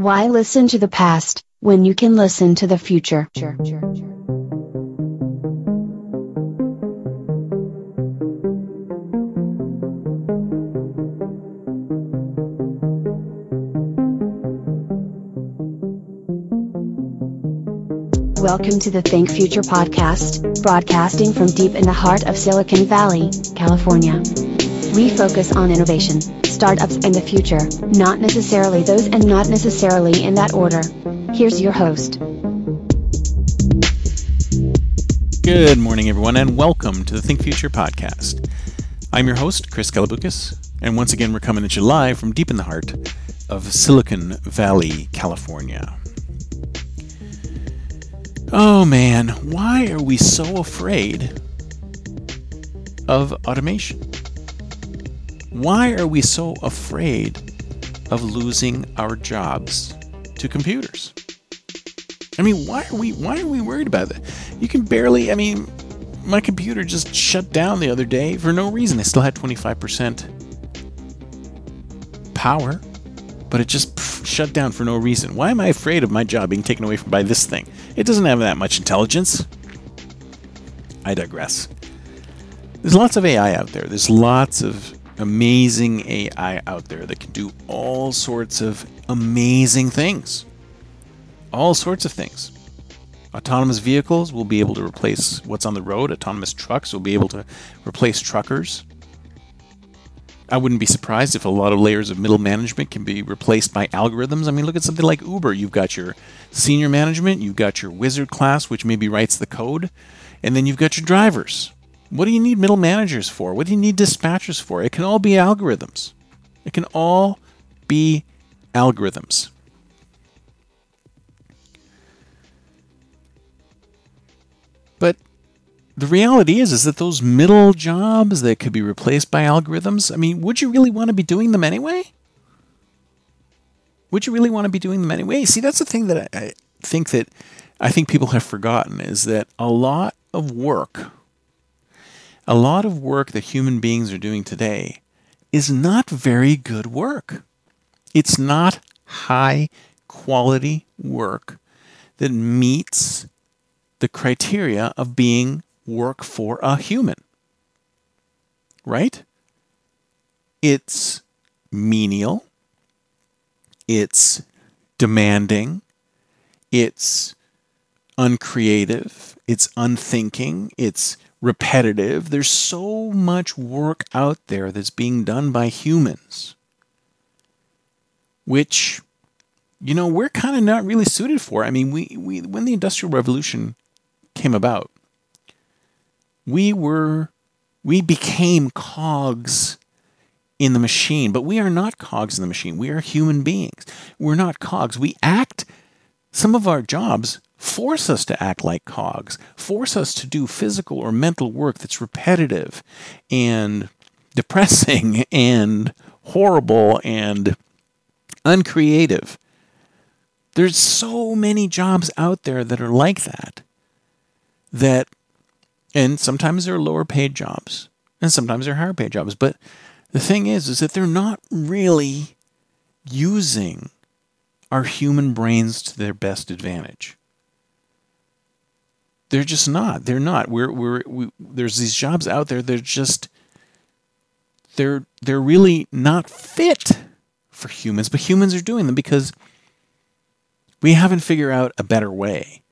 Why listen to the past when you can listen to the future? Welcome to the Think Future podcast, broadcasting from deep in the heart of Silicon Valley, California. We focus on innovation, startups, and the future, not necessarily those and not necessarily in that order. Here's your host. Good morning, everyone, and welcome to the Think Future podcast. I'm your host, Chris Kalaboukis, and once again, we're coming at you live from deep in the heart of Silicon Valley, California. Oh man, why are we so afraid of automation? Why are we so afraid of losing our jobs to computers? I mean, why are we why are we worried about that? You can barely, I mean, my computer just shut down the other day for no reason. I still had 25% power, but it just shut down for no reason. Why am I afraid of my job being taken away from by this thing? It doesn't have that much intelligence. I digress. There's lots of AI out there. There's lots of amazing AI out there that can do all sorts of amazing things. All sorts of things. Autonomous vehicles will be able to replace what's on the road. Autonomous trucks will be able to replace truckers. I wouldn't be surprised if a lot of layers of middle management can be replaced by algorithms. I mean, look at something like Uber. You've got your senior management, you've got your wizard class, which maybe writes the code, and then you've got your drivers. What do you need middle managers for? What do you need dispatchers for? It can all be algorithms. It can all be algorithms. But the reality is is that those middle jobs that could be replaced by algorithms, I mean, would you really want to be doing them anyway? Would you really want to be doing them anyway? See, that's the thing that I, think that I think people have forgotten is that a lot of work, a lot of work that human beings are doing today is not very good work. It's not high quality work that meets the criteria of being work for a human. Right? It's menial. It's demanding. It's uncreative. It's unthinking. It's repetitive. There's so much work out there that's being done by humans, which, you know, we're kind of not really suited for. I mean, we, we when the Industrial Revolution came about, we were we became cogs in the machine, but we are not cogs in the machine. We are human beings. We're not cogs. We act some of our jobs force us to act like cogs, force us to do physical or mental work that's repetitive and depressing and horrible and uncreative. There's so many jobs out there that are like that that and sometimes they're lower paid jobs, and sometimes they're higher paid jobs. But the thing is, is that they're not really using our human brains to their best advantage. They're just not. They're not. We're, we're, we, there's these jobs out there. They're just, they're, they're really not fit for humans, but humans are doing them because we haven't figured out a better way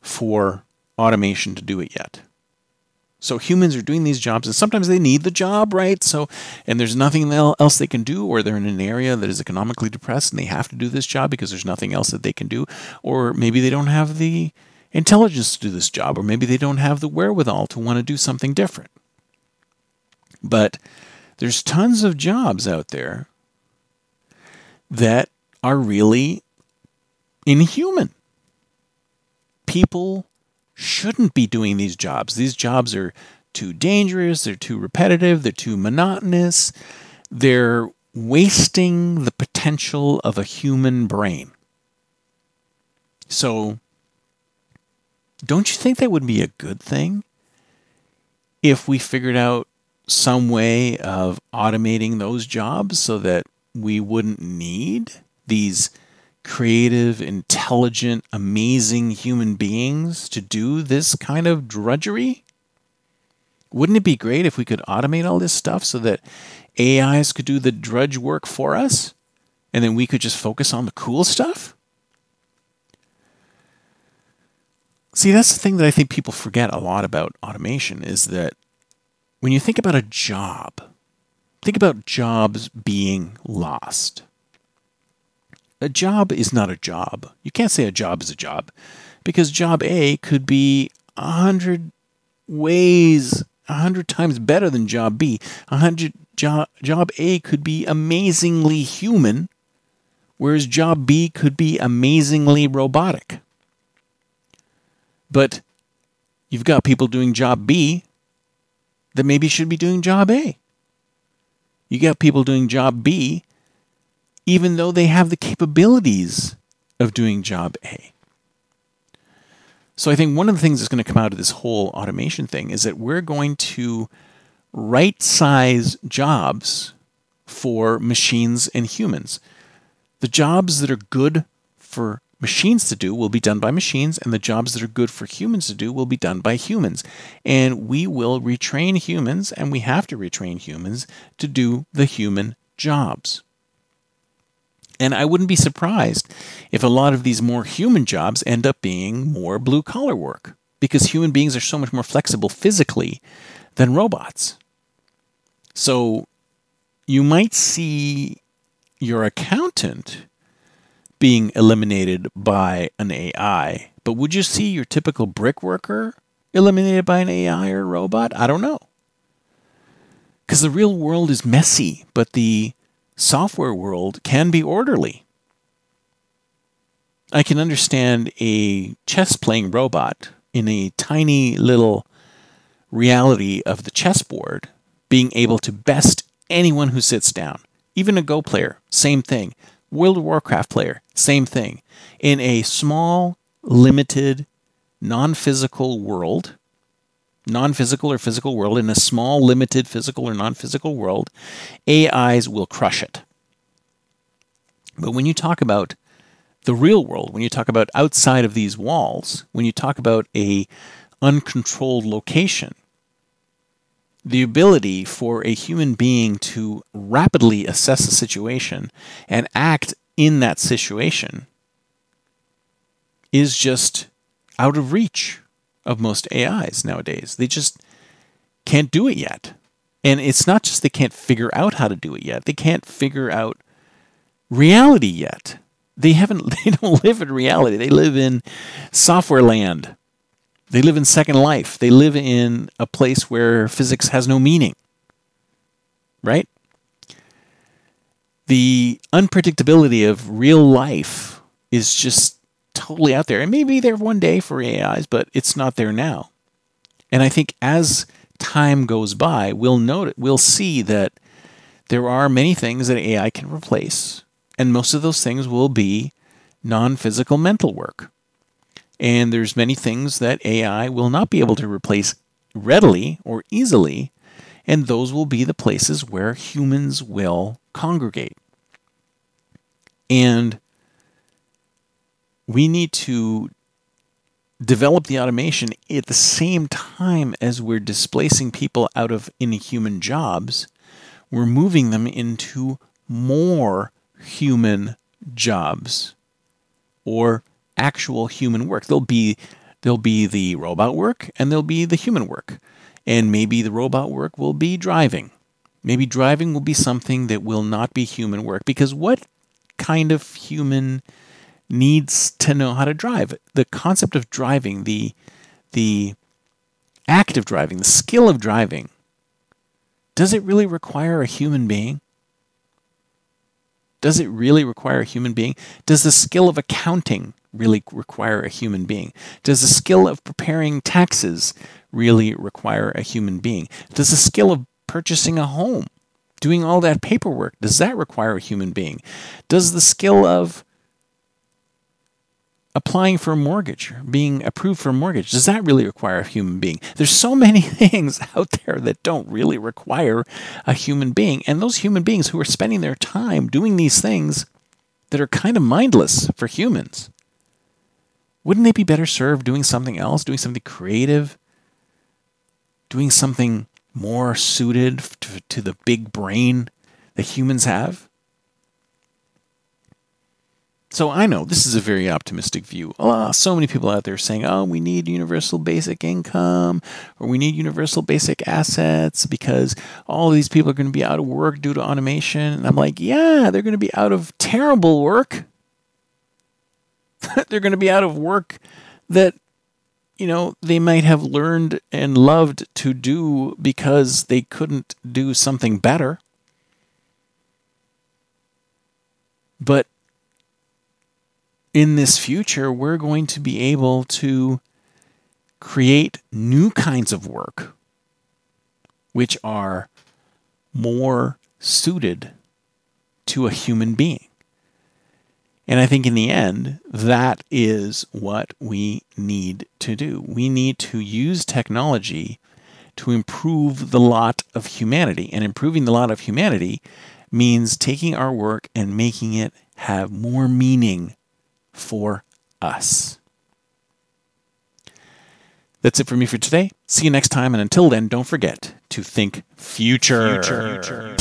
for automation to do it yet. So humans are doing these jobs, and sometimes they need the job, right? So, and there's nothing else they can do, or they're in an area that is economically depressed, and they have to do this job because there's nothing else that they can do, or maybe they don't have the intelligence to do this job, or maybe they don't have the wherewithal to want to do something different. But there's tons of jobs out there that are really inhuman. People shouldn't be doing these jobs. These jobs are too dangerous, they're too repetitive, they're too monotonous, they're wasting the potential of a human brain. So, don't you think that would be a good thing if we figured out some way of automating those jobs so that we wouldn't need these creative, intelligent, amazing human beings to do this kind of drudgery? Wouldn't it be great if we could automate all this stuff so that AIs could do the drudge work for us and then we could just focus on the cool stuff? See, that's the thing that I think people forget a lot about automation is that when you think about a job, think about jobs being lost. A job is not a job. You can't say a job is a job because job A could be a hundred ways, a hundred times better than job B. A hundred job job A could be amazingly human, whereas job B could be amazingly robotic. But you've got people doing job B that maybe should be doing job A. You got people doing job B even though they have the capabilities of doing job A. So I think one of the things that's going to come out of this whole automation thing is that we're going to right size jobs for machines and humans. The jobs that are good for machines to do will be done by machines, and the jobs that are good for humans to do will be done by humans. And we will retrain humans, and we have to retrain humans to do the human jobs. And I wouldn't be surprised if a lot of these more human jobs end up being more blue collar work because human beings are so much more flexible physically than robots. So you might see your accountant being eliminated by an AI, but would you see your typical brick worker eliminated by an AI or robot? I don't know. Because the real world is messy, but the software world can be orderly. I can understand a chess playing robot in a tiny little reality of the chessboard being able to best anyone who sits down. Even a Go player, same thing. World of Warcraft player, same thing. In a small, limited, non physical world, non physical or physical world, in a small, limited physical or non physical world, AIs will crush it. But when you talk about the real world, when you talk about outside of these walls, when you talk about a uncontrolled location, the ability for a human being to rapidly assess a situation and act in that situation is just out of reach of most AIs nowadays. They just can't do it yet. And it's not just they can't figure out how to do it yet, they can't figure out reality yet. They haven't they don't live in reality. They live in software land. They live in second life. They live in a place where physics has no meaning. Right? The unpredictability of real life is just totally out there. It may be there one day for AIs, but it's not there now. And I think as time goes by, we'll note we'll see that there are many things that AI can replace, and most of those things will be non-physical mental work. And there's many things that AI will not be able to replace readily or easily, and those will be the places where humans will congregate. And we need to develop the automation at the same time as we're displacing people out of inhuman jobs. We're moving them into more human jobs or actual human work. There'll be there'll be the robot work and there'll be the human work. And maybe the robot work will be driving. Maybe driving will be something that will not be human work because what kind of human needs to know how to drive. The concept of driving, the the act of driving, the skill of driving, does it really require a human being? Does it really require a human being? Does the skill of accounting really require a human being? Does the skill of preparing taxes really require a human being? Does the skill of purchasing a home, doing all that paperwork, does that require a human being? Does the skill of applying for a mortgage, being approved for a mortgage, does that really require a human being? There's so many things out there that don't really require a human being. And those human beings who are spending their time doing these things that are kind of mindless for humans. Wouldn't they be better served doing something else, doing something creative, doing something more suited to, to the big brain that humans have? So I know this is a very optimistic view. Oh, so many people out there saying, "Oh, we need universal basic income or we need universal basic assets because all these people are going to be out of work due to automation." And I'm like, "Yeah, they're going to be out of terrible work. they're going to be out of work that you know, they might have learned and loved to do because they couldn't do something better." But in this future, we're going to be able to create new kinds of work which are more suited to a human being. And I think in the end, that is what we need to do. We need to use technology to improve the lot of humanity. And improving the lot of humanity means taking our work and making it have more meaning for us. That's it for me for today. See you next time, and until then, don't forget to think future. future.